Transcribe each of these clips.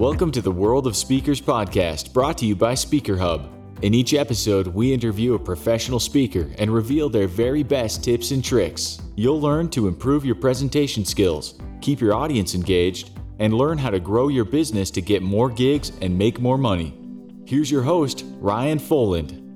Welcome to the World of Speakers podcast, brought to you by Speaker Hub. In each episode, we interview a professional speaker and reveal their very best tips and tricks. You'll learn to improve your presentation skills, keep your audience engaged, and learn how to grow your business to get more gigs and make more money. Here's your host, Ryan Foland.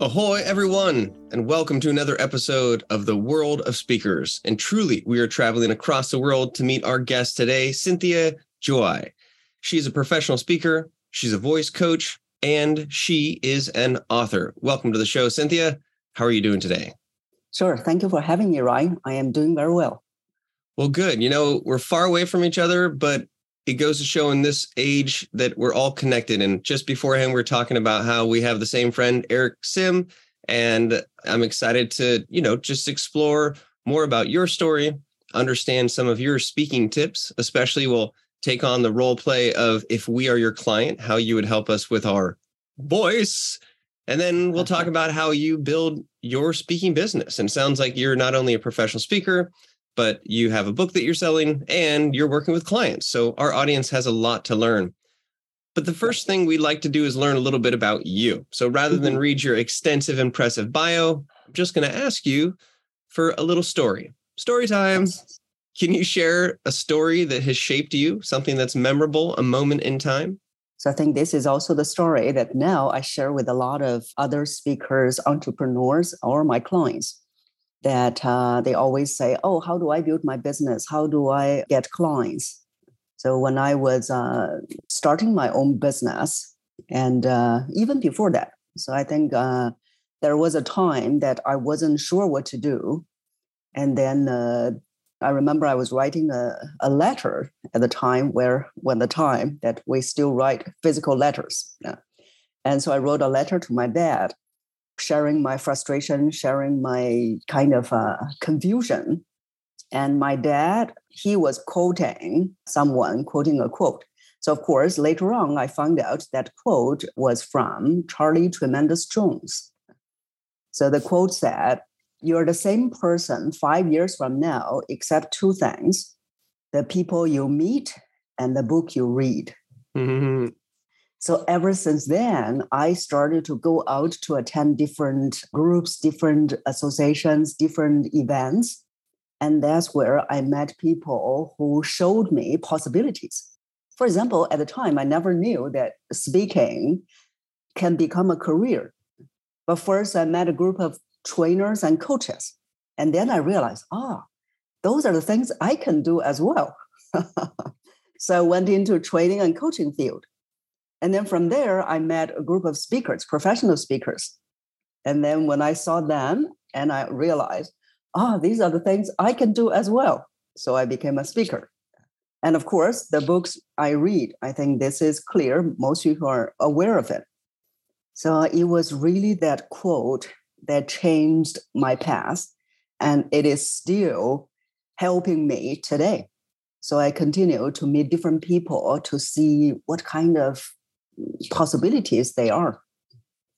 Ahoy, everyone, and welcome to another episode of the World of Speakers. And truly, we are traveling across the world to meet our guest today, Cynthia Joy. She's a professional speaker, she's a voice coach, and she is an author. Welcome to the show, Cynthia. How are you doing today? Sure. Thank you for having me, Ryan. I am doing very well. Well, good. You know, we're far away from each other, but it goes to show in this age that we're all connected. And just beforehand, we are talking about how we have the same friend, Eric Sim. And I'm excited to, you know, just explore more about your story, understand some of your speaking tips, especially we'll take on the role play of if we are your client, how you would help us with our voice. And then we'll talk about how you build your speaking business. And sounds like you're not only a professional speaker, but you have a book that you're selling and you're working with clients. So our audience has a lot to learn. But the first thing we'd like to do is learn a little bit about you. So rather than mm-hmm. read your extensive, impressive bio, I'm just going to ask you for a little story. Story time. Can you share a story that has shaped you, something that's memorable, a moment in time? So I think this is also the story that now I share with a lot of other speakers, entrepreneurs, or my clients that uh, they always say, Oh, how do I build my business? How do I get clients? So when I was uh, starting my own business, and uh, even before that, so I think uh, there was a time that I wasn't sure what to do. And then uh, I remember I was writing a, a letter at the time where, when the time that we still write physical letters. Yeah. And so I wrote a letter to my dad sharing my frustration, sharing my kind of uh, confusion. And my dad, he was quoting someone, quoting a quote. So, of course, later on, I found out that quote was from Charlie Tremendous Jones. So the quote said, You're the same person five years from now, except two things the people you meet and the book you read. Mm-hmm. So ever since then, I started to go out to attend different groups, different associations, different events. And that's where I met people who showed me possibilities. For example, at the time, I never knew that speaking can become a career. But first, I met a group of trainers and coaches. And then I realized, ah, those are the things I can do as well. so I went into training and coaching field. And then from there, I met a group of speakers, professional speakers. And then when I saw them and I realized, oh, these are the things I can do as well. So I became a speaker. And of course, the books I read, I think this is clear. Most people are aware of it. So it was really that quote that changed my past. And it is still helping me today. So I continue to meet different people to see what kind of possibilities they are.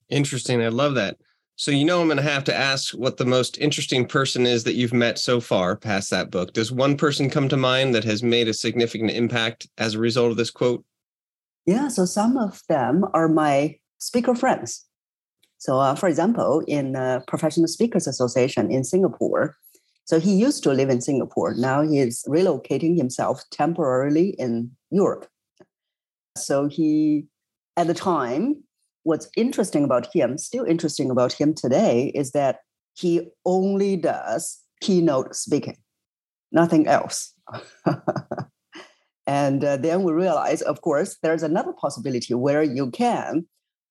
Interesting. I love that. So, you know, I'm going to have to ask what the most interesting person is that you've met so far past that book. Does one person come to mind that has made a significant impact as a result of this quote? Yeah. So, some of them are my speaker friends. So, uh, for example, in the Professional Speakers Association in Singapore, so he used to live in Singapore. Now he is relocating himself temporarily in Europe. So he at the time, what's interesting about him, still interesting about him today, is that he only does keynote speaking, nothing else. and uh, then we realize, of course, there's another possibility where you can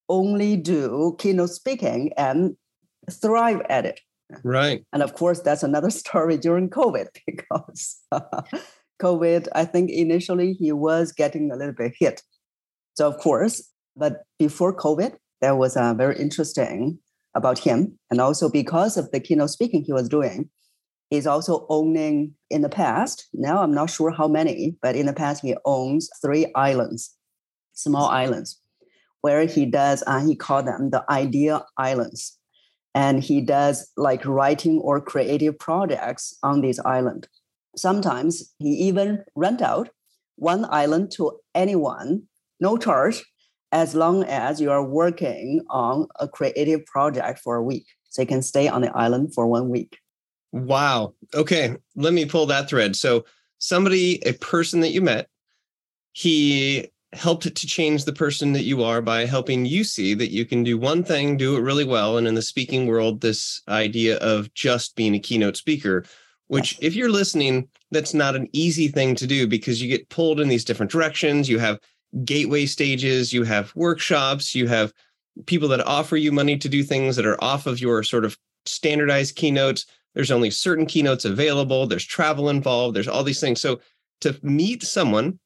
only do keynote speaking and thrive at it. Right. And of course, that's another story during COVID because COVID, I think initially he was getting a little bit hit. So, of course, but before COVID, that was uh, very interesting about him. And also because of the keynote speaking he was doing, he's also owning in the past, now I'm not sure how many, but in the past, he owns three islands, small islands, where he does, uh, he called them the idea islands. And he does like writing or creative projects on this island. Sometimes he even rent out one island to anyone, no charge, as long as you are working on a creative project for a week. So you can stay on the island for one week. Wow. Okay. Let me pull that thread. So, somebody, a person that you met, he helped to change the person that you are by helping you see that you can do one thing, do it really well. And in the speaking world, this idea of just being a keynote speaker, which, if you're listening, that's not an easy thing to do because you get pulled in these different directions. You have gateway stages, you have workshops, you have people that offer you money to do things that are off of your sort of standardized keynotes. There's only certain keynotes available, there's travel involved, there's all these things. So to meet someone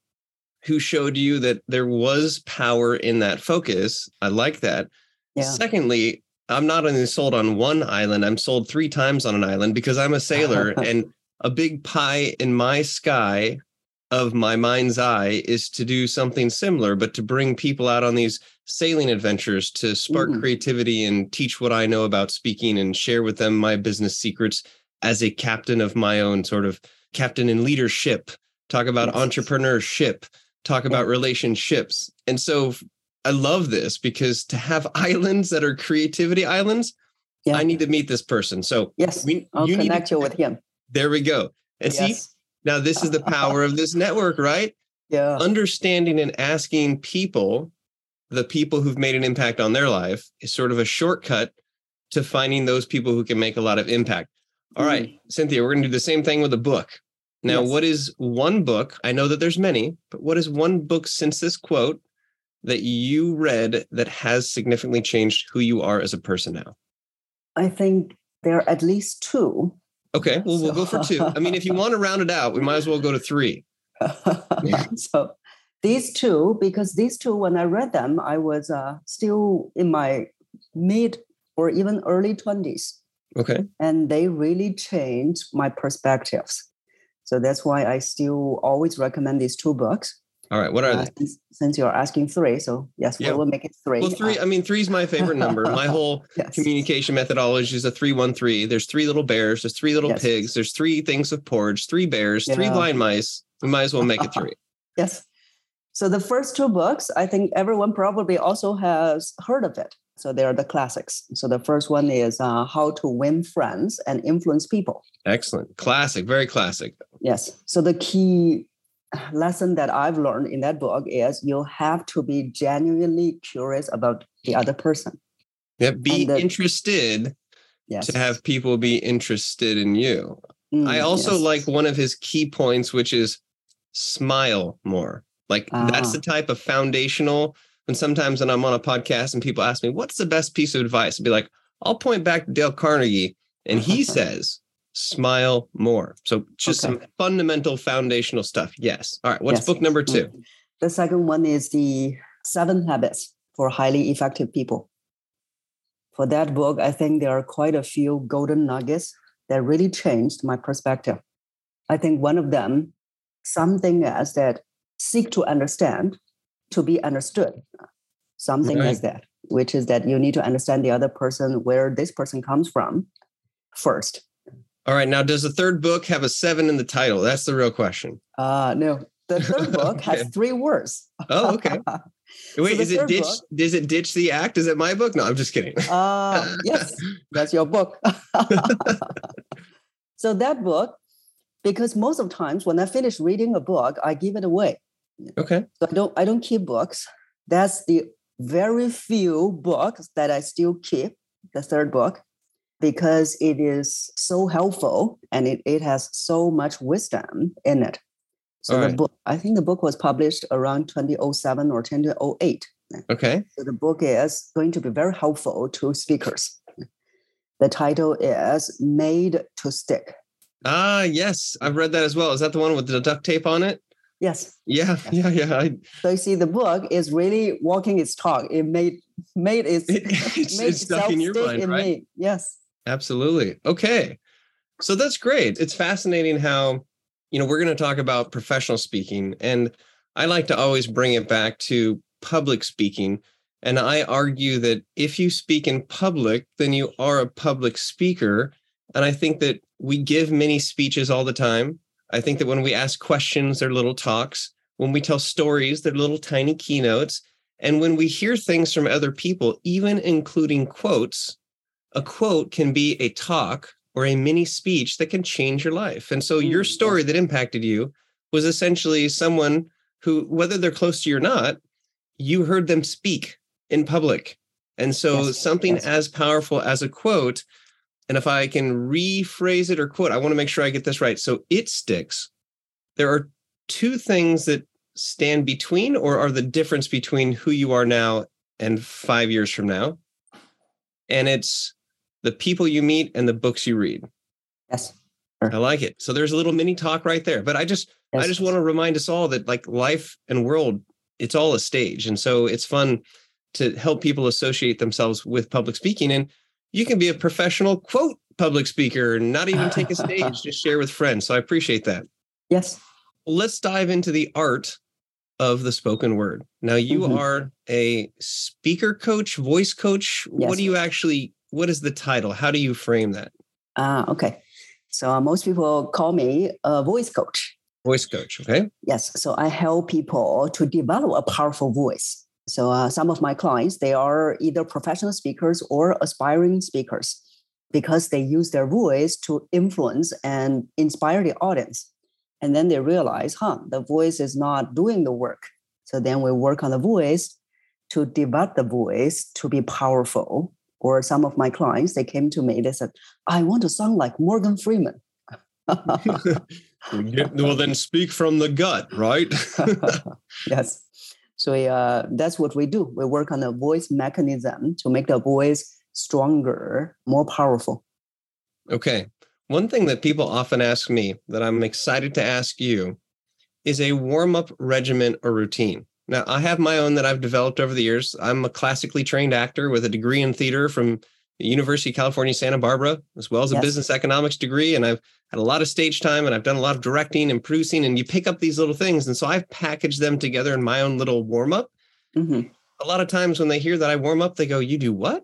who showed you that there was power in that focus, I like that. Yeah. Secondly, I'm not only sold on one island, I'm sold three times on an island because I'm a sailor and a big pie in my sky of my mind's eye is to do something similar, but to bring people out on these sailing adventures to spark mm. creativity and teach what I know about speaking and share with them my business secrets as a captain of my own sort of captain in leadership, talk about yes. entrepreneurship, talk about relationships. And so I love this because to have islands that are creativity islands, yeah. I need to meet this person. So yes, we, I'll you connect you with him. There we go. And yes. see, now, this is the power of this network, right? Yeah. Understanding and asking people, the people who've made an impact on their life, is sort of a shortcut to finding those people who can make a lot of impact. All mm. right, Cynthia, we're going to do the same thing with a book. Now, yes. what is one book? I know that there's many, but what is one book since this quote that you read that has significantly changed who you are as a person now? I think there are at least two Okay, well, so, we'll go for two. I mean, if you want to round it out, we might as well go to three. so these two, because these two, when I read them, I was uh, still in my mid or even early 20s. Okay. And they really changed my perspectives. So that's why I still always recommend these two books. All right. What are uh, they? Since, since, you're asking three, so yes, yeah. we'll make it three. Well, three. I mean, three is my favorite number. My whole yes. communication methodology is a three-one-three. There's three little bears. There's three little yes. pigs. There's three things of porridge. Three bears. Yeah. Three blind mice. We might as well make it three. yes. So the first two books, I think everyone probably also has heard of it. So they are the classics. So the first one is uh, How to Win Friends and Influence People. Excellent. Classic. Very classic. Yes. So the key lesson that I've learned in that book is you have to be genuinely curious about the other person. Yeah, be the, interested yes. to have people be interested in you. Mm, I also yes. like one of his key points, which is smile more. Like ah. that's the type of foundational. And sometimes when I'm on a podcast and people ask me, what's the best piece of advice? I'll be like, I'll point back to Dale Carnegie. And he says, smile more. So just okay. some fundamental foundational stuff. Yes. All right. What's yes. book number two? Mm. The second one is the seven habits for highly effective people. For that book, I think there are quite a few golden nuggets that really changed my perspective. I think one of them, something as that seek to understand, to be understood, something right. as that, which is that you need to understand the other person, where this person comes from first all right. Now, does the third book have a seven in the title? That's the real question. Uh no. The third book okay. has three words. Oh, okay. Wait, so is it ditch? Book, does it ditch the act? Is it my book? No, I'm just kidding. uh, yes, that's your book. so that book, because most of the times when I finish reading a book, I give it away. Okay. So I don't I don't keep books. That's the very few books that I still keep. The third book because it is so helpful and it, it has so much wisdom in it. So the book, I think the book was published around 2007 or 2008. Okay. So the book is going to be very helpful to speakers. The title is Made to Stick. Ah, yes, I've read that as well. Is that the one with the duct tape on it? Yes. Yeah, yeah, yeah. I... So you see, the book is really walking its talk. It made made its, it, it's, made it's stuck in your mind, right? Me. Yes. Absolutely. Okay. So that's great. It's fascinating how, you know, we're going to talk about professional speaking. And I like to always bring it back to public speaking. And I argue that if you speak in public, then you are a public speaker. And I think that we give many speeches all the time. I think that when we ask questions, they're little talks. when we tell stories, they're little tiny keynotes. And when we hear things from other people, even including quotes, a quote can be a talk or a mini speech that can change your life. And so your Mm, story that impacted you was essentially someone who, whether they're close to you or not, you heard them speak in public. And so Yes, something yes. as powerful as a quote, and if I can rephrase it or quote, I want to make sure I get this right. So it sticks. There are two things that stand between or are the difference between who you are now and five years from now. And it's the people you meet and the books you read. Yes. I like it. So there's a little mini talk right there. But I just I just want to remind us all that like life and world, it's all a stage. And so it's fun to help people associate themselves with public speaking. And you can be a professional quote public speaker and not even take a stage, just share with friends. So I appreciate that. Yes. Let's dive into the art of the spoken word. Now you Mhm. are a speaker coach, voice coach. What do you actually what is the title? How do you frame that? Ah, okay. So uh, most people call me a voice coach. Voice coach, okay? Yes. So I help people to develop a powerful voice. So uh, some of my clients, they are either professional speakers or aspiring speakers because they use their voice to influence and inspire the audience. And then they realize, huh, the voice is not doing the work. So then we work on the voice to develop the voice to be powerful. Or some of my clients, they came to me, they said, I want to sound like Morgan Freeman. well, then speak from the gut, right? yes. So uh, that's what we do. We work on the voice mechanism to make the voice stronger, more powerful. Okay. One thing that people often ask me that I'm excited to ask you is a warm up regimen or routine. Now, I have my own that I've developed over the years. I'm a classically trained actor with a degree in theater from the University of California, Santa Barbara, as well as a Yes. business economics degree. And I've had a lot of stage time and I've done a lot of directing and producing. And you pick up these little things. And so I've packaged them together in my own little warm up. Mhm. A lot of times when they hear that I warm up, they go, You do what?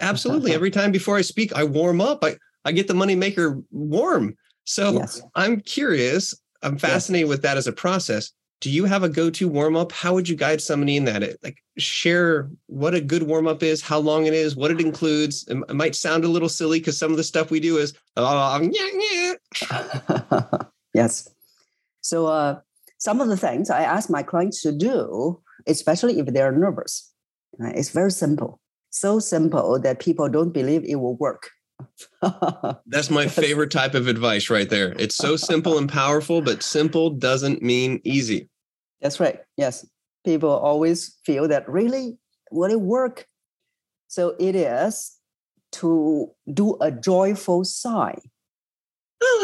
Absolutely. Every time before I speak, I warm up. I, I get the moneymaker warm. So yes. I'm curious. I'm fascinated with that as a process. Do you have a go-to warm up? How would you guide somebody in that? It, like share what a good warm up is, how long it is, what it includes. It, it might sound a little silly because some of the stuff we do is oh, yeah, yeah. yes. So uh, some of the things I ask my clients to do, especially if they're nervous, uh, it's very simple. So simple that people don't believe it will work. That's my favorite type of advice right there. It's so simple and powerful, but simple doesn't mean easy. That's right. Yes. People always feel that really, will it work? So it is to do a joyful sigh.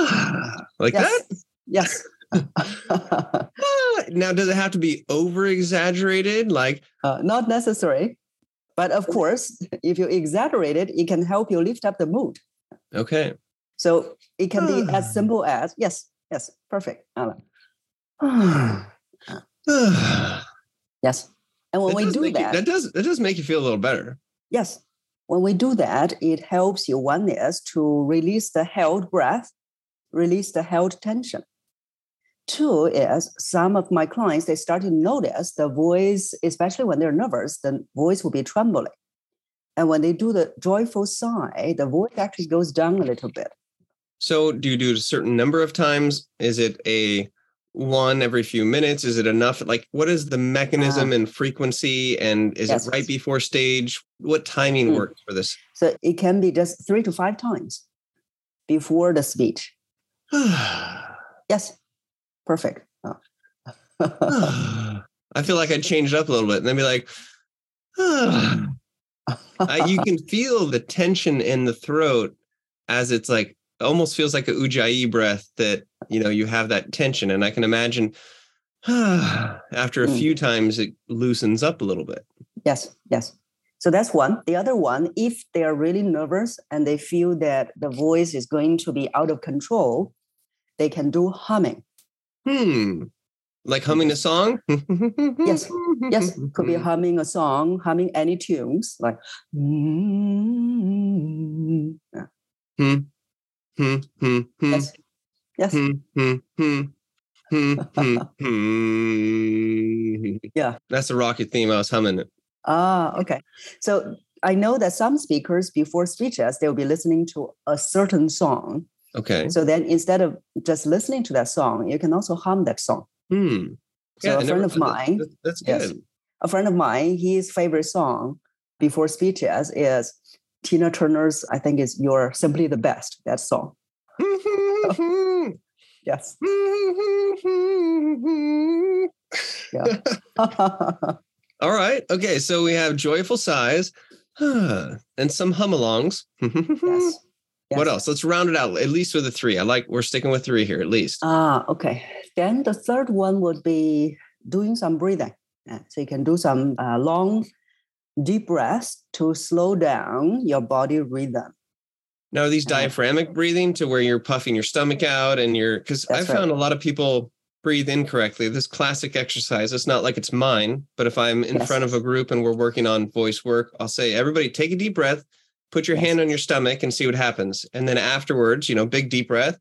like yes. that? Yes. Ah, Now, does it have to be over exaggerated? Like, Uh, not necessary. But of course, if you exaggerate it, it can help you lift up the mood. okay. So it can be as simple as yes, yes, perfect. Yes. And when we do make you- that, that does that does make you feel a little better. yes, when we do that, it helps you. One is to release the held breath, release the held tension. Two is some of my clients, they start to notice the voice, especially when they're nervous, the voice will be trembling. And when they do the joyful sigh, the voice actually goes down a little bit. So, do you do it a certain number of times? Is it a one every few minutes? Is it enough? Like, what is the mechanism and frequency? And is Yes. it right before stage? What timing Mm. works for this? So it can be just three to five times before the speech. Yes, perfect. Oh. I feel like I changed up a little bit and then be like, I, you can feel the tension in the throat as it's like almost feels like a ujjayi breath that you know you have that tension and i can imagine after a Mm. few times it loosens up a little bit yes, yes. So that's one. The other one, if they are really nervous and they feel that the voice is going to be out of control, they can do humming. Hmm like humming a song Yes, Yes, could be humming a song, humming any tunes like. Yeah. hmm, hmm, hmm, Yes, yes. hmm, hmm, hmm. Hmm, hmm, hmm. Yeah. That's the rocket theme I was humming. Ah, okay. So I know that some speakers before speeches, they'll be listening to a certain song. Okay. So then instead of just listening to that song, you can also hum that song. Hmm. So I a never- friend of mine, that- That's Yes. good. a friend of mine, his favorite song before speeches is Tina Turner's, I think is You're Simply the Best, that song. Yes. Yeah. All right. Okay. So we have joyful sighs and some hum alongs. yes. What else? Let's round it out, at least with a three. I like, we're sticking with three here, at least. Ah, okay. Then the third one would be doing some breathing. So you can do some uh, long, deep breaths to slow down your body rhythm. Now, are these Uh, diaphragmic breathing to where you're puffing your stomach out and you're, because I right. found a lot of people breathe incorrectly. This classic exercise, it's not like it's mine, but if I'm in Yes. front of a group and we're working on voice work, I'll say, everybody take a deep breath, put your hand on your stomach and see what happens. And then afterwards, you know, big deep breath.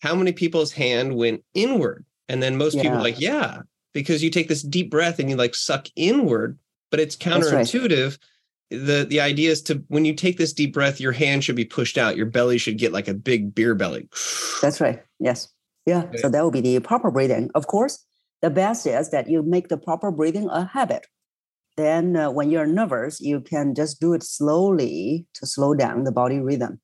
How many people's hand went inward? And then most people Yeah. are like, yeah, because you take this deep breath and you like suck inward, but it's That's right. counterintuitive. The the idea is to when you take this deep breath, your hand should be pushed out. Your belly should get like a big beer belly. That's right. Yes. Yeah. So that would be the proper breathing. Of course, the best is that you make the proper breathing a habit. Then, uh, when you're nervous, you can just do it slowly to slow down the body rhythm.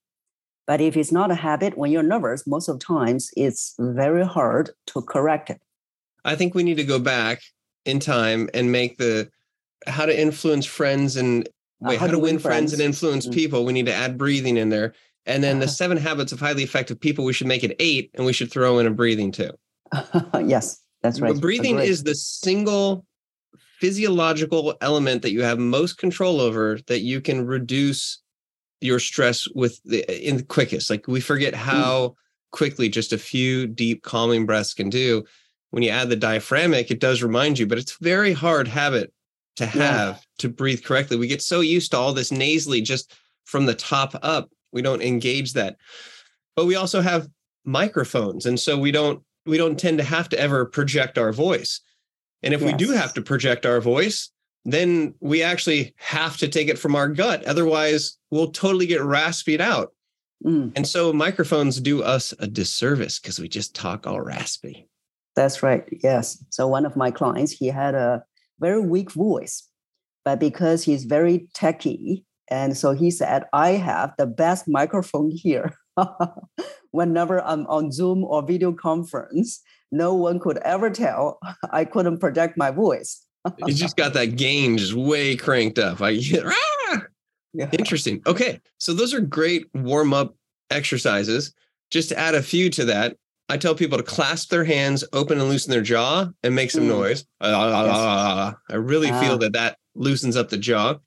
But if it's not a habit, when you're nervous, most of times it's very hard to correct it. I think we need to go back in time and make the how to influence friends and Uh, wait, how, to win friends, and influence Mm. people. We need to add breathing in there. And then the Uh-huh. seven habits of highly effective people, we should make it eight and we should throw in a breathing too. yes, that's right. But breathing Agree. is the single physiological element that you have most control over that you can reduce your stress with the in the quickest. Like we forget Mm. how quickly just a few deep calming breaths can do. When you add the diaphragmic, it does remind you, but it's very hard habit to Yeah. have to breathe correctly. We get so used to all this nasally just from the top up. We don't engage that. But we also have microphones. And so we don't we don't tend to have to ever project our voice. And if we do have to project our voice, then we actually have to take it from our gut. Otherwise, we'll totally get raspied out. Mm, And so microphones do us a disservice because we just talk all raspy. that's right. Yes. So one of my clients, he had a very weak voice, but because he's very techy, and so he said, "I have the best microphone here." Whenever I'm on Zoom or video conference, no one could ever tell I couldn't project my voice. You just got that gain just way cranked up. I ah! Yeah. Interesting. Okay. So those are great warm up exercises. Just to add a few to that, I tell people to clasp their hands, open and loosen their jaw, and make some Mm. noise. I really feel Ah. that that loosens up the jaw.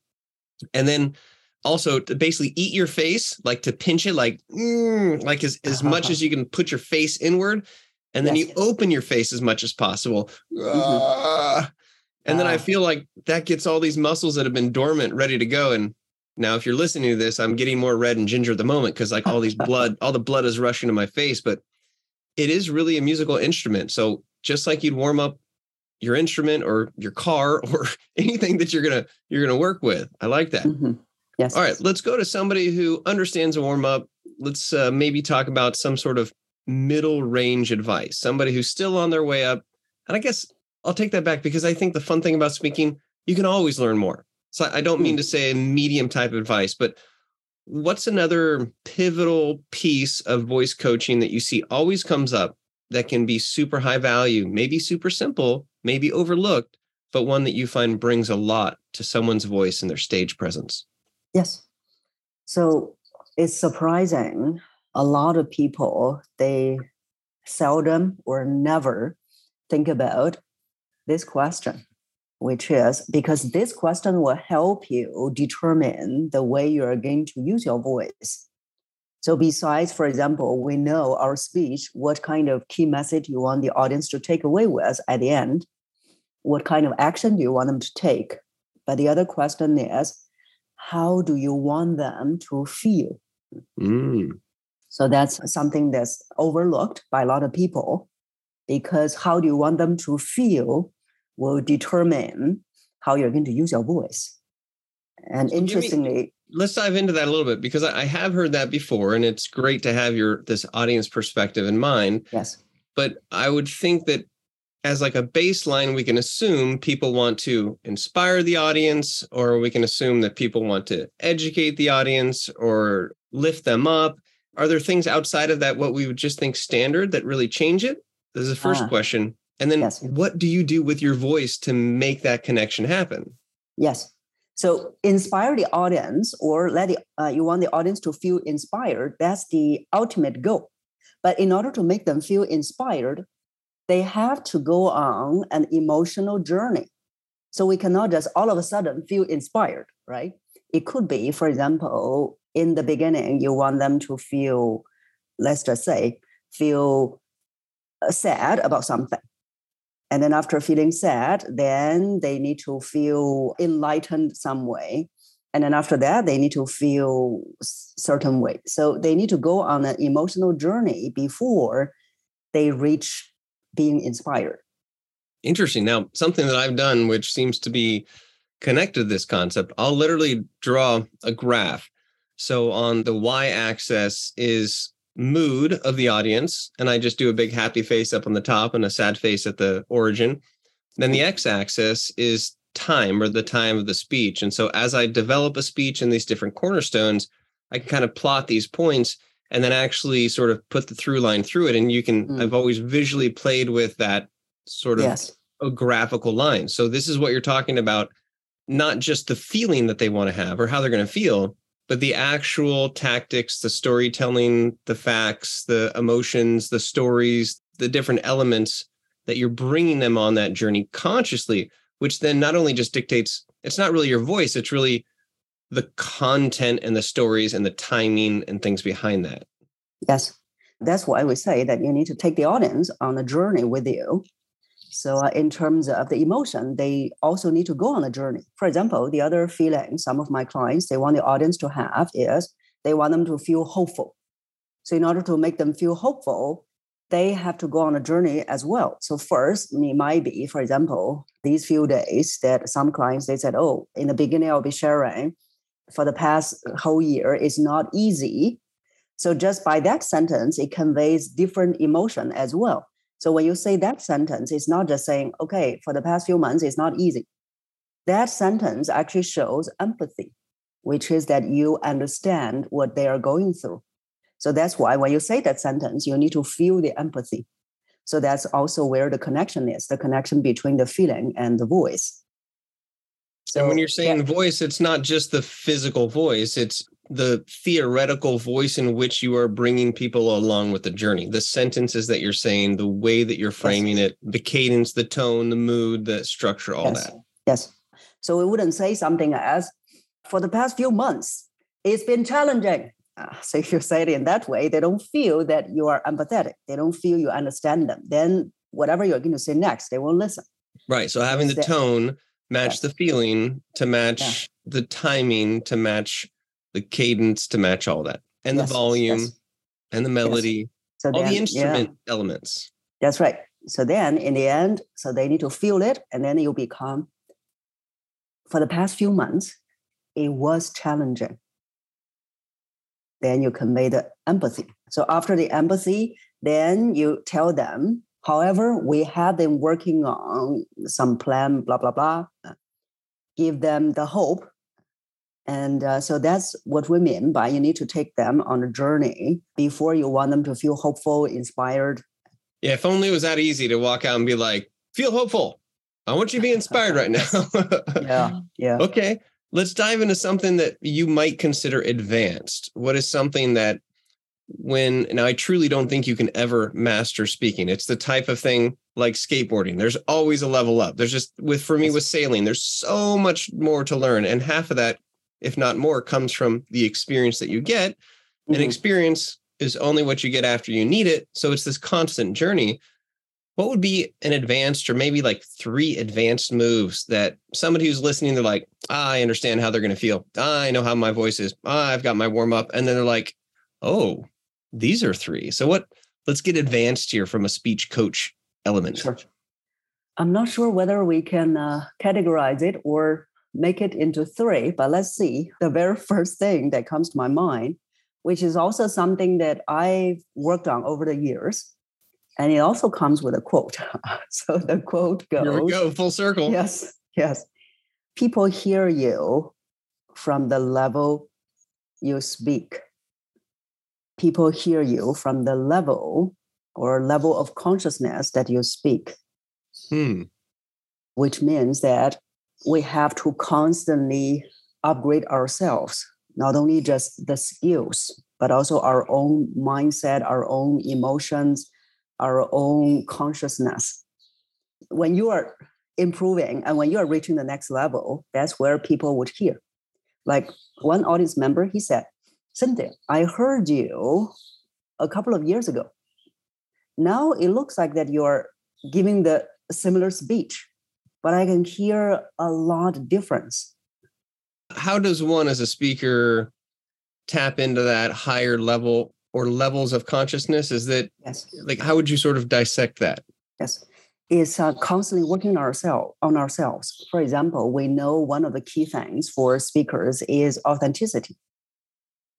And then also to basically eat your face, like to pinch it, like mm, like as, as much as you can put your face inward. And then Yes. you open your face as much as possible. Ah. And then I Ah. feel like that gets all these muscles that have been dormant ready to go. And now, if you're listening to this, I'm getting more red and ginger at the moment because like all these blood, all the blood is rushing to my face. But it is really a musical instrument. So just like you'd warm up your instrument or your car or anything that you're gonna you're gonna work with. I like that. Mhm. Yes. All right, let's go to somebody who understands a warm up. Let's uh, maybe talk about some sort of middle range advice. Somebody who's still on their way up. And I guess I'll take that back because I think the fun thing about speaking, you can always learn more. So I don't mean hmm. to say medium type advice, but what's another pivotal piece of voice coaching that you see always comes up that can be super high value, maybe super simple, maybe overlooked, but one that you find brings a lot to someone's voice and their stage presence? Yes. So it's surprising. A lot of people, they seldom or never think about this question, which is because this question will help you determine the way you are going to use your voice. So, besides, for example, we know our speech, what kind of key message you want the audience to take away with at the end, what kind of action do you want them to take? But the other question is, how do you want them to feel? Mm. So that's something that's overlooked by a lot of people. because how do you want them to feel will determine how you're going to use your voice. And So give me- interestingly, let's dive into that a little bit because I I have heard that before, and it's great to have your this audience perspective in mind. yes, But I would think that as like a baseline, we can assume people want to inspire the audience, or we can assume that people want to educate the audience or lift them up. Are there things outside of that what we would just think standard that really change it? This is the first Ah. question. And then Yes. what do you do with your voice to make that connection happen? yes. So inspire the audience or let the, uh, you want the audience to feel inspired. That's the ultimate goal. But in order to make them feel inspired, they have to go on an emotional journey. So we cannot just all of a sudden feel inspired, right? It could be, for example, in the beginning, you want them to feel, let's just say, feel uh, sad about something. And then after feeling sad, then they need to feel enlightened some way. And then after that, they need to feel certain way. So they need to go on an emotional journey before they reach being inspired. Interesting. Now, something that I've done, which seems to be connected to this concept, I'll literally draw a graph. So on the y axis is mood of the audience, and I just do a big happy face up on the top and a sad face at the origin. Then the x axis is time or the time of the speech. And so as I develop a speech in these different cornerstones, I can kind of plot these points and then actually sort of put the through line through it. And you can, Mm. I've always visually played with that sort of Yes. a graphical line. So this is what you're talking about, not just the feeling that they want to have or how they're going to feel, but the actual tactics, the storytelling, the facts, the emotions, the stories, the different elements that you're bringing them on that journey consciously, which then not only just dictates, it's not really your voice, it's really the content and the stories and the timing and things behind that. Yes. That's why we say that you need to take the audience on a journey with you. So, uh, in terms of the emotion, they also need to go on a journey. For example, the other feeling some of my clients they want the audience to have is they want them to feel hopeful. So, in order to make them feel hopeful, they have to go on a journey as well. So, first, it might be, for example, these few days that some clients they said, "Oh, in the beginning, I'll be sharing for the past whole year. It's not easy." So, just by that sentence, it conveys different emotion as well. So when you say that sentence, it's not just saying, okay, for the past few months, it's not easy. That sentence actually shows empathy, which is that you understand what they are going through. So that's why when you say that sentence, you need to feel the empathy. So that's also where the connection is the connection between the feeling and the voice. and when you're yeah, saying voice, it's not just the physical voice, it's the theoretical voice in which you are bringing people along with the journey. The sentences that you're saying, the way that you're framing it, the cadence, the tone, the mood, the structure, all yes, that. Yes. So we wouldn't say something as, for the past few months, it's been challenging. Uh, so if you say it in that way, they don't feel that you are empathetic. They don't feel you understand them. Then whatever you're going to say next, they won't listen. Right. So having the tone match Yes. the feeling to match the timing to match the cadence to match all that and Yes, the volume yes. and the melody, So all then, the yeah, instrument elements. that's right. So then in the end, so they need to feel it and then you'll become, for the past few months, it was challenging. Then you convey the empathy. So after the empathy, then you tell them, however, we have been working on some plan, blah, blah, blah. uh, Give them the hope. And uh, so that's what we mean by you need to take them on a journey before you want them to feel hopeful, inspired, Yeah. If only it was that easy to walk out and be like, feel hopeful. I want you to be inspired right now. yeah yeah Okay. Let's dive into something that you might consider advanced. What is something that when now I truly don't think you can ever master speaking. It's the type of thing like skateboarding. There's always a level up. There's just with for me with sailing, there's so much more to learn. And half of that, if not more, comes from the experience that you get. And Mhm. experience is only what you get after you need it. So it's this constant journey. What would be an advanced or maybe like three advanced moves that somebody who's listening, they're like, ah, I understand how they're going to feel. Ah, I know how my voice is. Ah, I've got my warm up. And then they're like, oh, these are three. So what? Let's get advanced here from a speech coach element? Sure. I'm not sure whether we can uh, categorize it or make it into three, but let's see. The very first thing that comes to my mind, which is also something that I've worked on over the years, and it also comes with a quote. so the quote goes Here we go, full circle. Yes, yes. People hear you from the level you speak. People hear you from the level or level of consciousness that you speak. Hmm. Which means that we have to constantly upgrade ourselves, not only just the skills, but also our own mindset, our own emotions, our own consciousness. When you are improving and when you are reaching the next level, that's where people would hear. Like one audience member, he said, Cynthia, I heard you a couple of years ago. Now it looks like that you're giving the similar speech, but I can hear a lot difference. How does one as a speaker tap into that higher level or levels of consciousness? Is that yes. like how would you sort of dissect that? Yes. It's uh, constantly working ourselves on ourselves. For example, we know one of the key things for speakers is authenticity.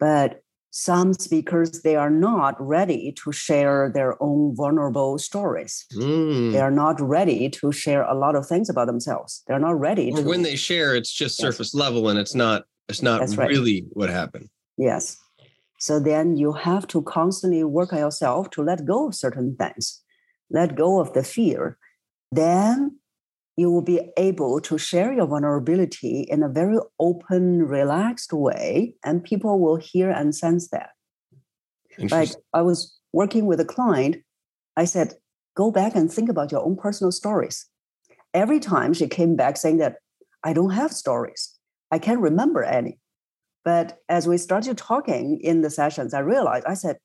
But some speakers they are not ready to share their own vulnerable stories. Mm. they are not ready to share a lot of things about themselves. They're not ready or to, when they share it's just surface yes. level and it's not it's not really what happened. Yes. So then you have to constantly work on yourself to let go of certain things. Let go of the fear. Then you will be able to share your vulnerability in a very open, relaxed way, and people will hear and sense that. Like I was working with a client, I said, go back and think about your own personal stories. Every time she came back saying that, I don't have stories, I can't remember any. But as we started talking in the sessions, I realized, I said,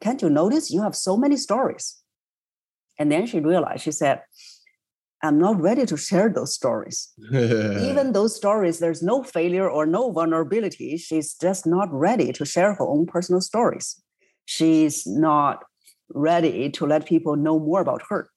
can't you notice you have so many stories? And then she realized, she said, I'm not ready to share those stories. Even those stories, there's no failure or no vulnerability. She's just not ready to share her own personal stories. She's not ready to let people know more about her.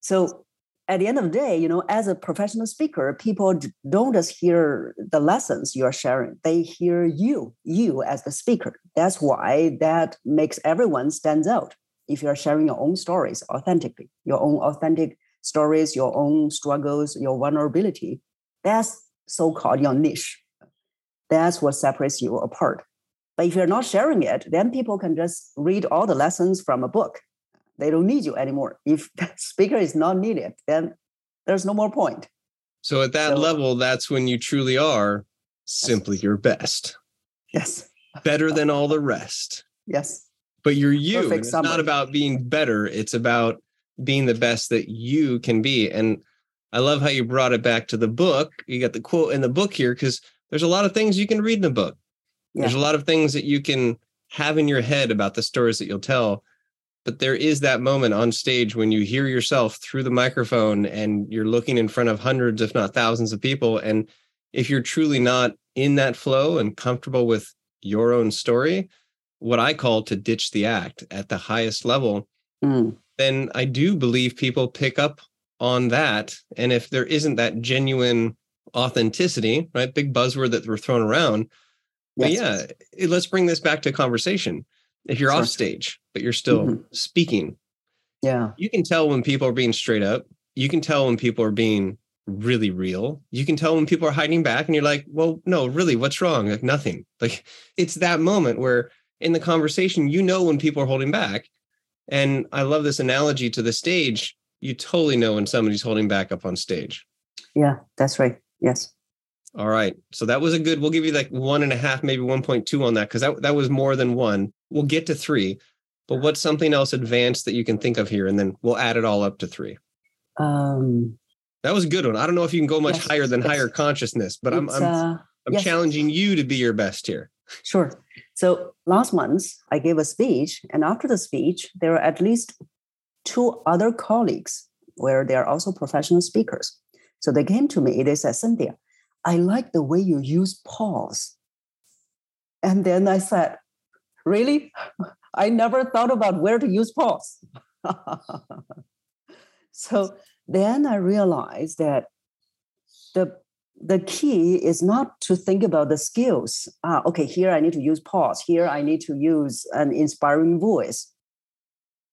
So at the end of the day, you know, as a professional speaker, people don't just hear the lessons you're sharing, they hear you, you as the speaker. That's why that makes everyone stands out. If you're sharing your own stories authentically, your own authentic stories, your own struggles, your vulnerability. That's so called your niche. That's what separates you apart. But if you're not sharing it, then people can just read all the lessons from a book. They don't need you anymore. If the speaker is not needed, then there's no more point. So at that so, level, that's when you truly are simply your best. Yes. Better than all the rest. Yes. But you're you. It's not about being better. It's about being the best that you can be. And I love how you brought it back to the book. You got the quote in the book here because there's a lot of things you can read in the book. Yeah. There's a lot of things that you can have in your head about the stories that you'll tell. But there is that moment on stage when you hear yourself through the microphone and you're looking in front of hundreds, if not thousands of people. And if you're truly not in that flow and comfortable with your own story, what I call to ditch the act at the highest level, mm then I do believe people pick up on that. And if there isn't that genuine authenticity, right? Big buzzword that we're thrown around. But yeah, let's bring this back to conversation. If you're sure. off stage, but you're still mm-hmm. speaking, yeah, you can tell when people are being straight up. You can tell when people are being really real. You can tell when people are hiding back, and you're like, well, no, really, what's wrong? Like nothing. Like it's that moment where in the conversation, you know when people are holding back, and I love this analogy to the stage. You totally know when somebody's holding back up on stage. Yeah, that's right. Yes. All right. So that was a good, we'll give you like one and a half, maybe 1.2 on that, because that, that was more than one. We'll get to three. But what's something else advanced that you can think of here? And then we'll add it all up to three. Um, that was a good one. I don't know if you can go much yes, higher than higher consciousness, but I'm I'm, uh, I'm yes. challenging you to be your best here. Sure. So last month, I gave a speech, and after the speech, there were at least two other colleagues where they are also professional speakers. So they came to me, they said, Cynthia, I like the way you use pause. And then I said, Really? I never thought about where to use pause. So then I realized that the the key is not to think about the skills. Ah, okay, here I need to use pause. Here I need to use an inspiring voice.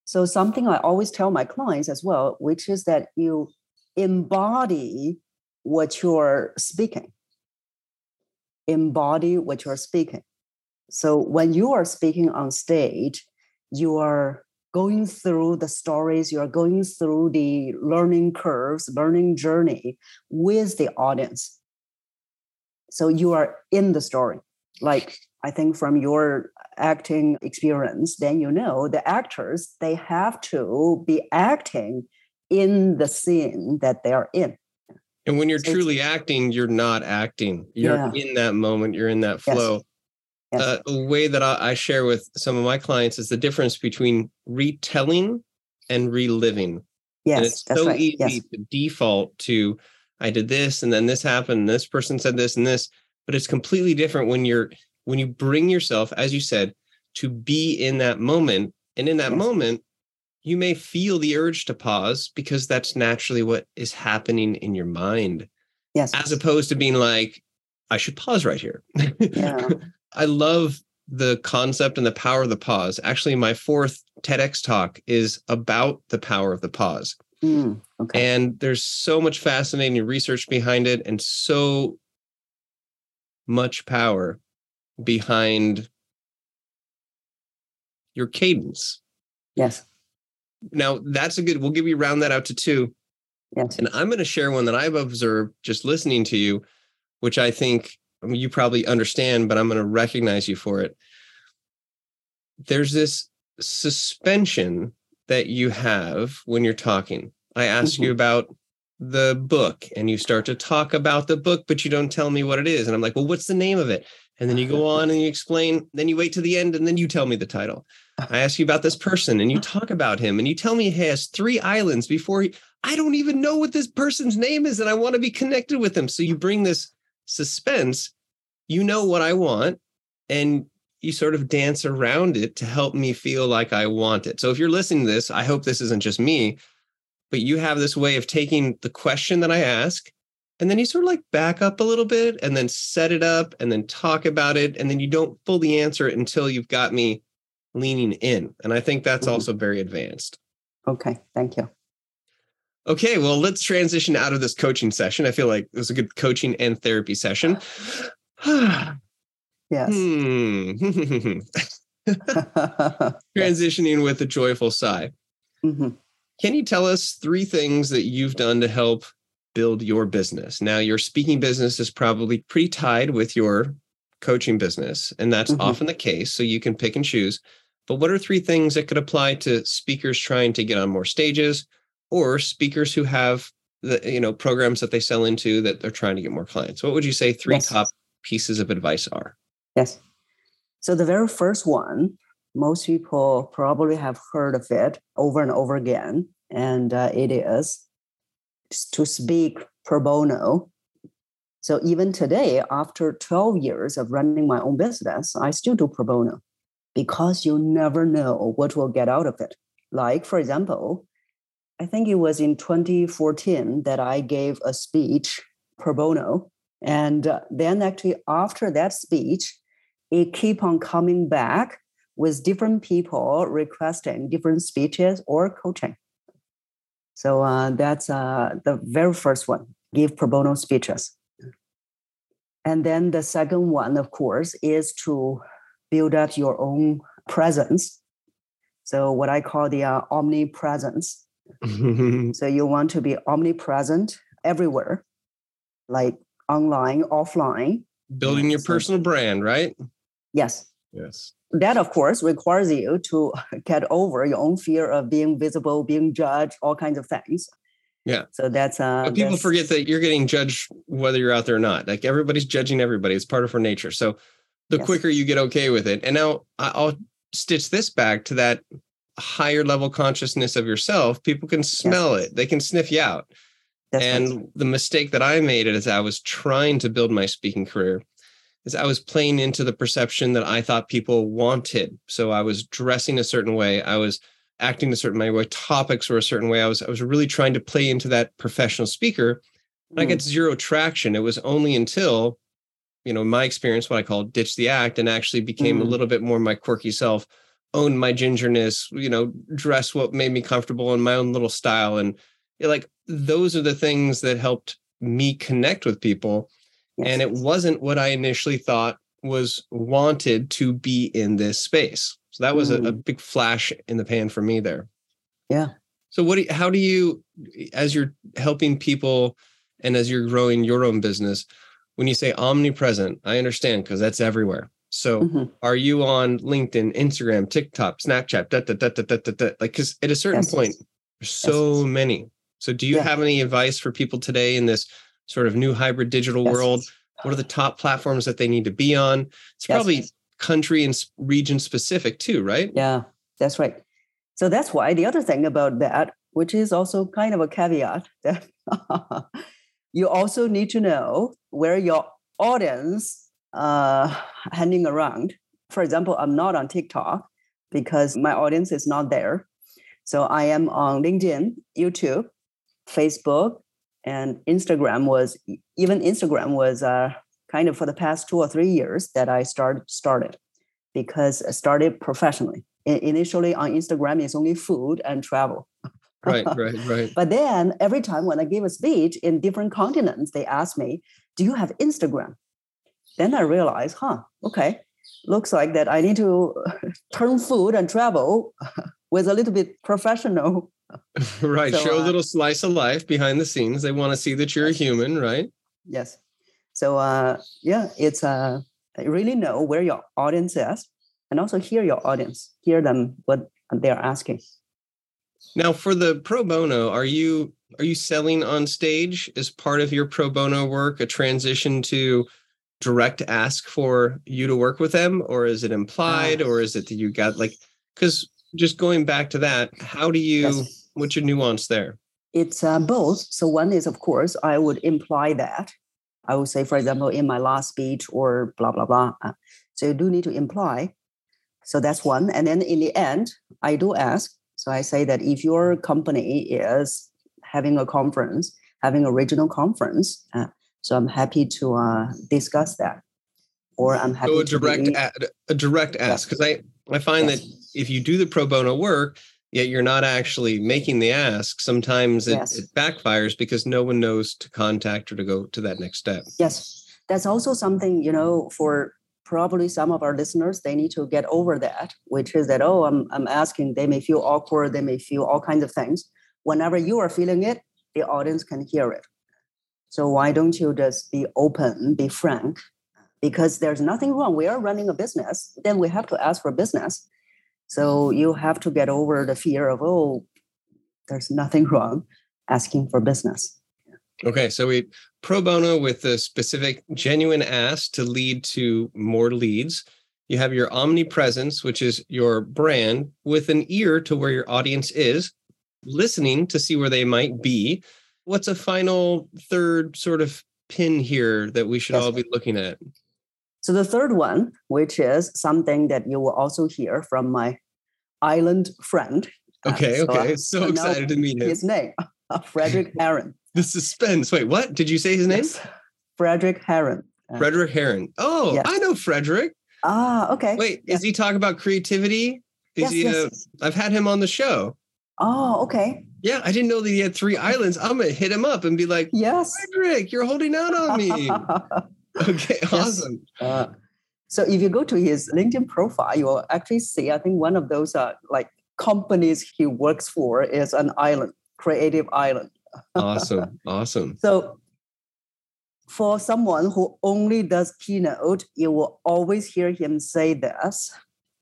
So something I always tell my clients as well, which is that you embody what you're speaking. Embody what you're speaking. So when you are speaking on stage, you are going through the stories, you are going through the learning curves, learning journey with the audience. So you are in the story. Like I think from your acting experience, then you know the actors, they have to be acting in the scene that they are in. And when you're so truly acting, you're not acting. You're yeah. in that moment, you're in that flow. Yes. Yes. Uh, a way that I, I share with some of my clients is the difference between retelling and reliving. Yes, and it's so right. easy yes. to default to I did this and then this happened, and this person said this and this, but it's completely different when you're when you bring yourself, as you said, to be in that moment. And in that yes. moment, you may feel the urge to pause because that's naturally what is happening in your mind. Yes. As opposed to being like, I should pause right here. Yeah. I love the concept and the power of the pause. Actually, my fourth TEDx talk is about the power of the pause. Mm, okay. And there's so much fascinating research behind it and so much power behind your cadence. Yes. Now, that's a good, we'll give you round that out to two. Yes. And I'm going to share one that I've observed just listening to you, which I think you probably understand, but I'm going to recognize you for it. There's this suspension that you have when you're talking. I ask mm-hmm. you about the book and you start to talk about the book, but you don't tell me what it is. And I'm like, well, what's the name of it? And then you go on and you explain, then you wait to the end and then you tell me the title. I ask you about this person and you talk about him and you tell me he has three islands before he, I don't even know what this person's name is and I want to be connected with him. So you bring this suspense, you know what I want, and you sort of dance around it to help me feel like I want it. So if you're listening to this, I hope this isn't just me, but you have this way of taking the question that I ask and then you sort of like back up a little bit and then set it up and then talk about it and then you don't fully answer it until you've got me leaning in and i think that's mm-hmm. also very advanced okay thank you Okay, well, let's transition out of this coaching session. I feel like it was a good coaching and therapy session. yes. Hmm. Transitioning with a joyful sigh. Mm-hmm. Can you tell us three things that you've done to help build your business? Now, your speaking business is probably pretty tied with your coaching business, and that's mm-hmm. often the case. So you can pick and choose. But what are three things that could apply to speakers trying to get on more stages? Or speakers who have the you know programs that they sell into that they're trying to get more clients. What would you say three yes. top pieces of advice are? Yes. So the very first one most people probably have heard of it over and over again and uh, it is to speak pro bono. So even today after 12 years of running my own business i still do pro bono because you never know what will get out of it. Like for example I think it was in 2014 that I gave a speech pro bono. And uh, then actually after that speech, it keep on coming back with different people requesting different speeches or coaching. So uh, that's uh, the very first one, give pro bono speeches. And then the second one, of course, is to build up your own presence. So what I call the uh, omnipresence so you want to be omnipresent everywhere, like online, offline. Building your so, personal brand, right? Yes. Yes. That, of course, requires you to get over your own fear of being visible, being judged, all kinds of things. Yeah. So that's uh but people that's, forget that you're getting judged whether you're out there or not. Like everybody's judging everybody. It's part of our nature. So the yes. quicker you get okay with it. And now I'll stitch this back to that higher level consciousness of yourself, people can smell it. They can sniff you out. That's and right. the mistake that I made as I was trying to build my speaking career is I was playing into the perception that I thought people wanted. So I was dressing a certain way. I was acting a certain way, my topics were a certain way. I was I was really trying to play into that professional speaker. And I Mm. get zero traction. It was only until, you know, my experience, what I call ditch the act, and actually became a Mm. little bit more my quirky self, own my gingerness, you know, dress what made me comfortable in my own little style. And like those are the things that helped me connect with people. And it wasn't what I initially thought was wanted to be in this space. So that was a, a mm. big flash in the pan for me there. Yeah. So what do you, how do you as you're helping people and as you're growing your own business when you say omnipresent I understand because that's everywhere. So Mhm. are you on LinkedIn, Instagram, TikTok, Snapchat, da, da, da, da, da, da, da, like cuz at a certain Yes. point there's so many. So do you Yeah. have any advice for people today in this sort of new hybrid digital Yes. world? What are the top platforms that they need to be on? It's Yes. probably country and region specific too, right? Yeah, that's right. So that's why the other thing about that, which is also kind of a caveat, that you also need to know where your audience uh hanging around. For example, I'm not on TikTok because my audience is not there. So I am on LinkedIn, YouTube, Facebook, and Instagram was even Instagram was uh, kind of for the past two or three years that I started started because I started professionally. I- initially on Instagram, it's only food and travel. Right, right, right. But then every time when I give a speech in different continents, they ask me, "Do you have Instagram?" Then I realize, huh, okay, looks like that I need to turn food and travel with a little bit professional. right. So, Show a uh, little slice of life behind the scenes. They want to see that you're a human, right? Yes. So uh, yeah, it's uh, really know where your audience is, and also hear your audience, hear them what they're asking. Now, for the pro bono, are you are you selling on stage as part of your pro bono work? A transition to direct ask for you to work with them, or is it implied, or is it that you got like? Because just going back to that, how do you? Yes. What's your nuance there? It's uh, both. So one is, of course, I would imply that. I would say, for example, in my last speech or blah blah blah. Uh, so you do need to imply. So that's one. And then in the end, I do ask. So I say that if your company is having a conference, having a regional conference, uh, so I'm happy to uh, discuss that. Or I'm happy So a to direct in- a, a direct ask because I I find that if you do the pro bono work, yet you're not actually making the ask, sometimes it, Yes. it backfires because no one knows to contact or to go to that next step. Yes, that's also something, you know, for probably some of our listeners, they need to get over that, which is that, oh, I'm, I'm asking, they may feel awkward, they may feel all kinds of things. Whenever you are feeling it, the audience can hear it. So why don't you just be open, be frank? Because there's nothing wrong. We are running a business, then we have to ask for business. So you have to get over the fear of, oh, there's nothing wrong asking for business. Okay, so we pro bono with the specific genuine ask to lead to more leads. You have your omnipresence, which is your brand with an ear to where your audience is, listening to see where they might be. What's a final third sort of pin here that we should Yes. all be looking at? So the third one, which is something that you will also hear from my island friend. uh, Okay, so, okay. uh, So excited to meet him. His name, Fredrik Härén. The suspense. Wait, what? Did you say his name? Yes, Fredrik Härén. Uh, Fredrik Härén. Oh, Yes. I know Fredrik. Ah, okay. Wait, is he talking about creativity? Is Yes, he yes, uh, yes. I've had him on the show. Oh, okay. Yeah, I didn't know that he had three islands. I'm gonna hit him up and be like, Yes. Fredrik, you're holding out on me. Okay, awesome. Uh, so if you go to his LinkedIn profile, you will actually see, I think one of those uh, like companies he works for is an island, creative island. Awesome. Awesome. So for someone who only does keynote, you will always hear him say this,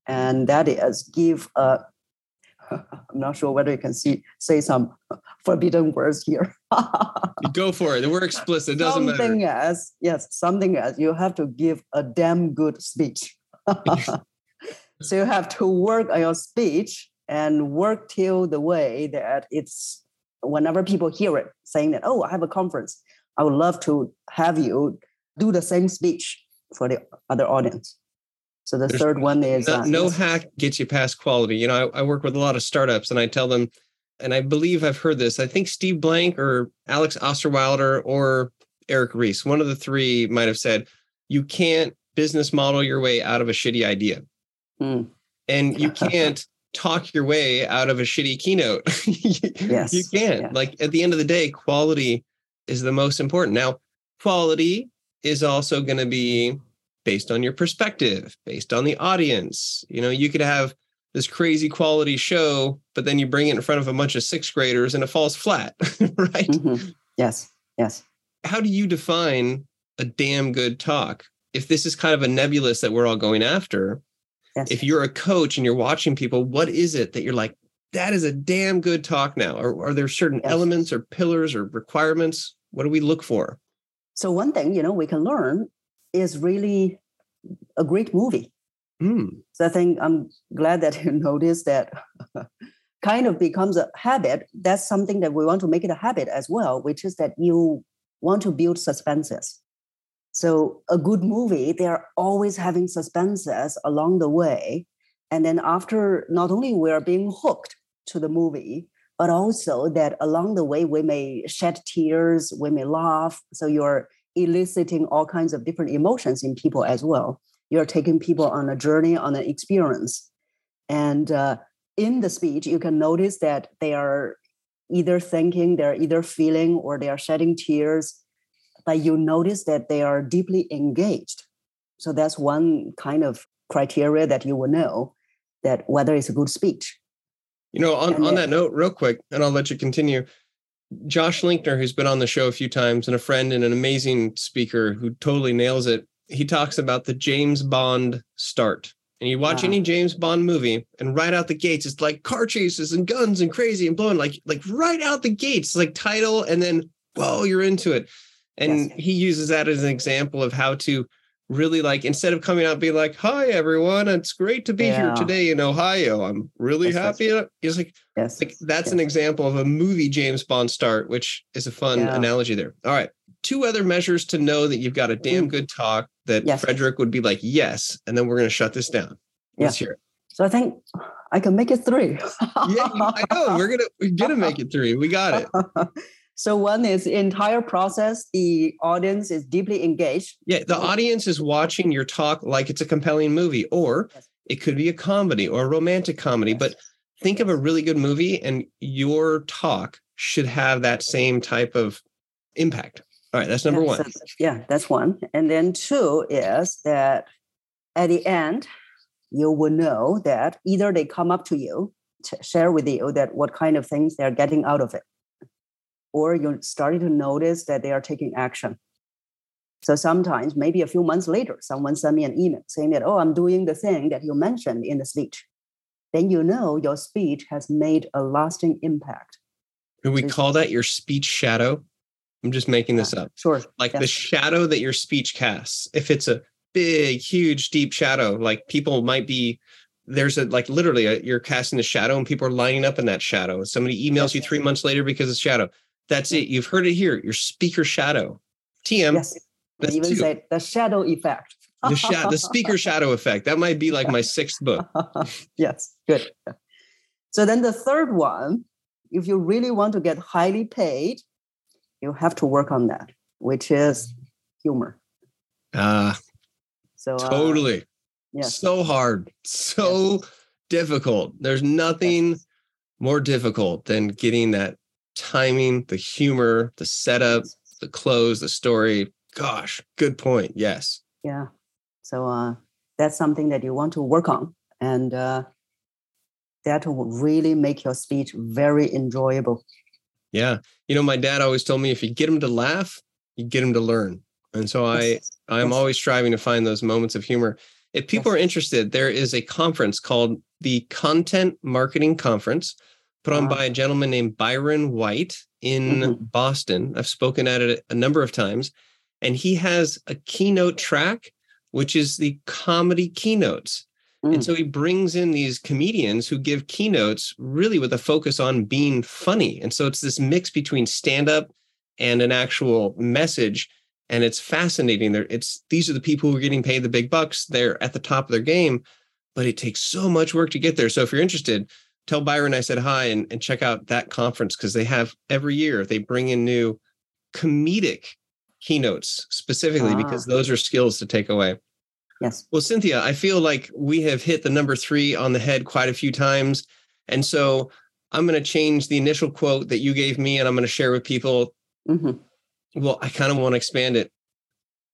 and that is give a I'm not sure whether you can see say some forbidden words here. Go for it. We're explicit. It doesn't matter. something as yes, something as you have to give a damn good speech. so you have to work on your speech and work till the way that it's whenever people hear it saying that, oh, I have a conference, I would love to have you do the same speech for the other audience. So the There's third one is no, uh, no hack gets you past quality. You know, I, I work with a lot of startups and I tell them, and I believe I've heard this. I think Steve Blank or Alex Osterwalder or Eric Ries, one of the three might have said, you can't business model your way out of a shitty idea. Mm. And you can't talk your way out of a shitty keynote. Yes, You can't. yes. Like at the end of the day, quality is the most important. Now, quality is also going to be based on your perspective, based on the audience. You know, you could have this crazy quality show, but then you bring it in front of a bunch of sixth graders and it falls flat, right? Mhm. Yes, yes. How do you define a damn good talk? If this is kind of a nebulous that we're all going after, Yes. if you're a coach and you're watching people, what is it that you're like, that is a damn good talk now? Or are there certain Yes. elements or pillars or requirements? What do we look for? So one thing, you know, we can learn is really a great movie. Hmm. So I think I'm glad that you noticed that kind of becomes a habit. That's something that we want to make it a habit as well, which is that you want to build suspenses. So a good movie, they are always having suspenses along the way. And then after not only we are being hooked to the movie, but also that along the way we may shed tears, we may laugh. So you're eliciting all kinds of different emotions in people as well. You're taking people on a journey on an experience. And uh, in the speech you can notice that they are either thinking they're either feeling or they are shedding tears but you notice that they are deeply engaged. So that's one kind of criteria that you will know that whether it's a good speech. You know, on, And on that note, real quick, and I'll let you continue. Josh Linkner, who's been on the show a few times and a friend and an amazing speaker who totally nails it, he talks about the James Bond start. And you watch Ah. any James Bond movie, and right out the gates, it's like car chases and guns and crazy and blowing, like like right out the gates, like title, and then whoa, you're into it. And Yes. he uses that as an example of how to really like instead of coming out being like, "Hi everyone, it's great to be here today in Ohio. I'm really Yes, yes. happy." He's like, yes like that's yes. an example of a movie James Bond start, which is a fun Yeah. analogy there. All right. Two other measures to know that you've got a damn good talk that. Fredrik would be like, yes. And then we're going to shut this down. Let's hear it. so i think i can make it three Yeah, I know. We're going to, we're going to make it three. We got it. so one is entire process the audience is deeply engaged Yeah. The audience is watching your talk like it's a compelling movie, or Yes. it could be a comedy or a romantic comedy. But think of a really good movie and your talk should have that same type of impact. All right. That's number one. yeah, that's one. And then two is that at the end, you will know that either they come up to you, to share with you that what kind of things they're getting out of it, or you're starting to notice that they are taking action. So sometimes, maybe a few months later, someone sent me an email saying that, oh, I'm doing the thing that you mentioned in the speech. Then you know your speech has made a lasting impact. Could we So- call that your speech shadow? I'm just making this up. Sure. Like the shadow that your speech casts. If it's a big, huge, deep shadow, like people might be there's a like literally a, you're casting a shadow and people are lining up in that shadow. Somebody emails you three months later because of shadow. That's it. You've heard it here. Your speaker shadow. TM. Yes. That's even two. say the shadow effect. The shadow, the speaker shadow effect. That might be like my sixth book. yes, good. So then the third one, if you really want to get highly paid, you have to work on that, which is humor. Ah, So uh, totally. yes, So hard. So difficult. There's nothing more difficult than getting that timing, the humor, the setup, the close, the story. Gosh, good point. Yes. yeah. So uh, that's something that you want to work on, and uh, that will really make your speech very enjoyable. Yeah. You know, my dad always told me if you get them to laugh, you get them to learn. And so I I'm yes. always striving to find those moments of humor. If people Yes. are interested, there is a conference called the Content Marketing Conference put on Ah. by a gentleman named Byron White in Mhm. Boston. I've spoken at it a number of times. And he has a keynote track, which is the comedy keynotes. And Mm. so he brings in these comedians who give keynotes really with a focus on being funny. And so it's this mix between stand up and an actual message. and it's fascinating. There, it's these are the people who are getting paid the big bucks. They're at the top of their game, but it takes so much work to get there. So if you're interested, tell Byron I said hi and, and check out that conference because they have every year they bring in new comedic keynotes specifically ah. because those are skills to take away. Yes. Well, Cynthia, I feel like we have hit the number three on the head quite a few times. And so I'm going to change the initial quote that you gave me and I'm going to share with people. Mm-hmm. Well, I kind of want to expand it.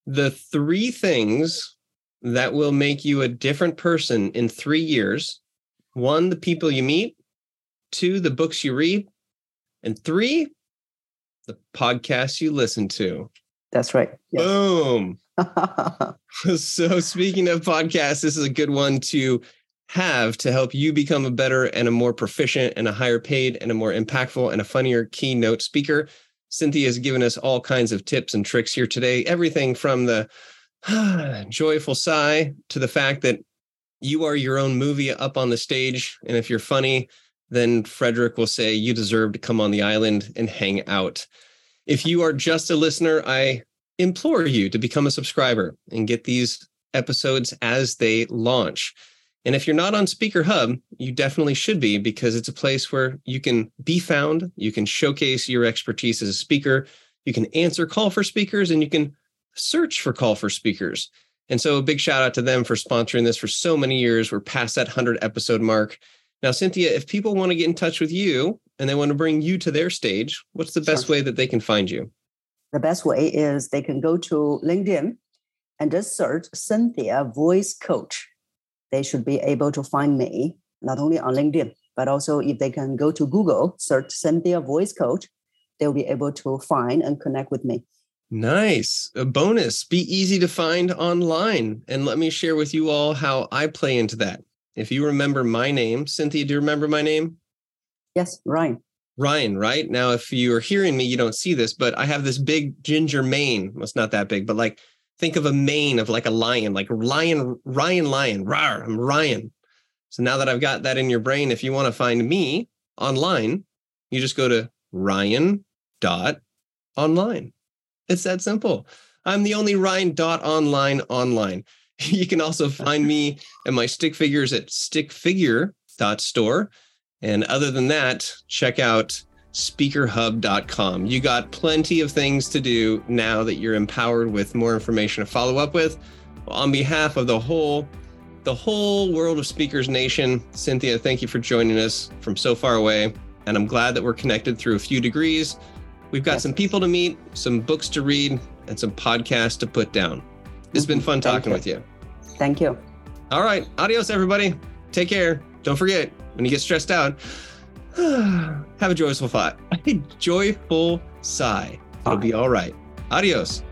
The three things that will make you a different person in three years one, the people you meet, two, the books you read, and three, the podcasts you listen to. That's right. Yes. Boom. so, speaking of podcasts, this is a good one to have to help you become a better and a more proficient and a higher paid and a more impactful and a funnier keynote speaker. Cynthia has given us all kinds of tips and tricks here today. Everything from the joyful sigh to the fact that you are your own movie up on the stage. And if you're funny, then Fredrik will say you deserve to come on the island and hang out. If you are just a listener, I implore you to become a subscriber and get these episodes as they launch. And if you're not on Speaker Hub, you definitely should be because it's a place where you can be found, you can showcase your expertise as a speaker, you can answer call for speakers, and you can search for call for speakers. And so, a big shout out to them for sponsoring this for so many years. We're past that 100 episode mark. Now, Cynthia, if people want to get in touch with you and they want to bring you to their stage, what's the best sure. way that they can find you? The best way is they can go to LinkedIn and just search Cynthia Voice Coach. They should be able to find me not only on LinkedIn, but also if they can go to Google, search Cynthia Voice Coach, they'll be able to find and connect with me. Nice. A bonus. Be easy to find online. And let me share with you all how I play into that. If you remember my name, Cynthia, do you remember my name? Yes, Ryan. Ryan, right? Now, if you're hearing me, you don't see this, but I have this big ginger mane. Well, it's not that big, but like think of a mane of like a lion, like lion, Ryan, lion, rar, I'm Ryan. So now that I've got that in your brain, if you want to find me online, you just go to Ryan dot online. It's that simple. I'm the only Ryan dot online online. You can also find me and my stick figures at stickfigure.store. And other than that, check out speakerhub.com. You got plenty of things to do now that you're empowered with more information to follow up with. On behalf of the whole the whole world of Speakers Nation, Cynthia, thank you for joining us from so far away. And I'm glad that we're connected through a few degrees. We've got some people to meet, some books to read, and some podcasts to put down. It's been mm-hmm. fun talking you. with you. Thank you. All right. Adios, everybody. Take care. Don't forget, when you get stressed out, have a joyful thought. A joyful sigh. It'll be all right. Adios.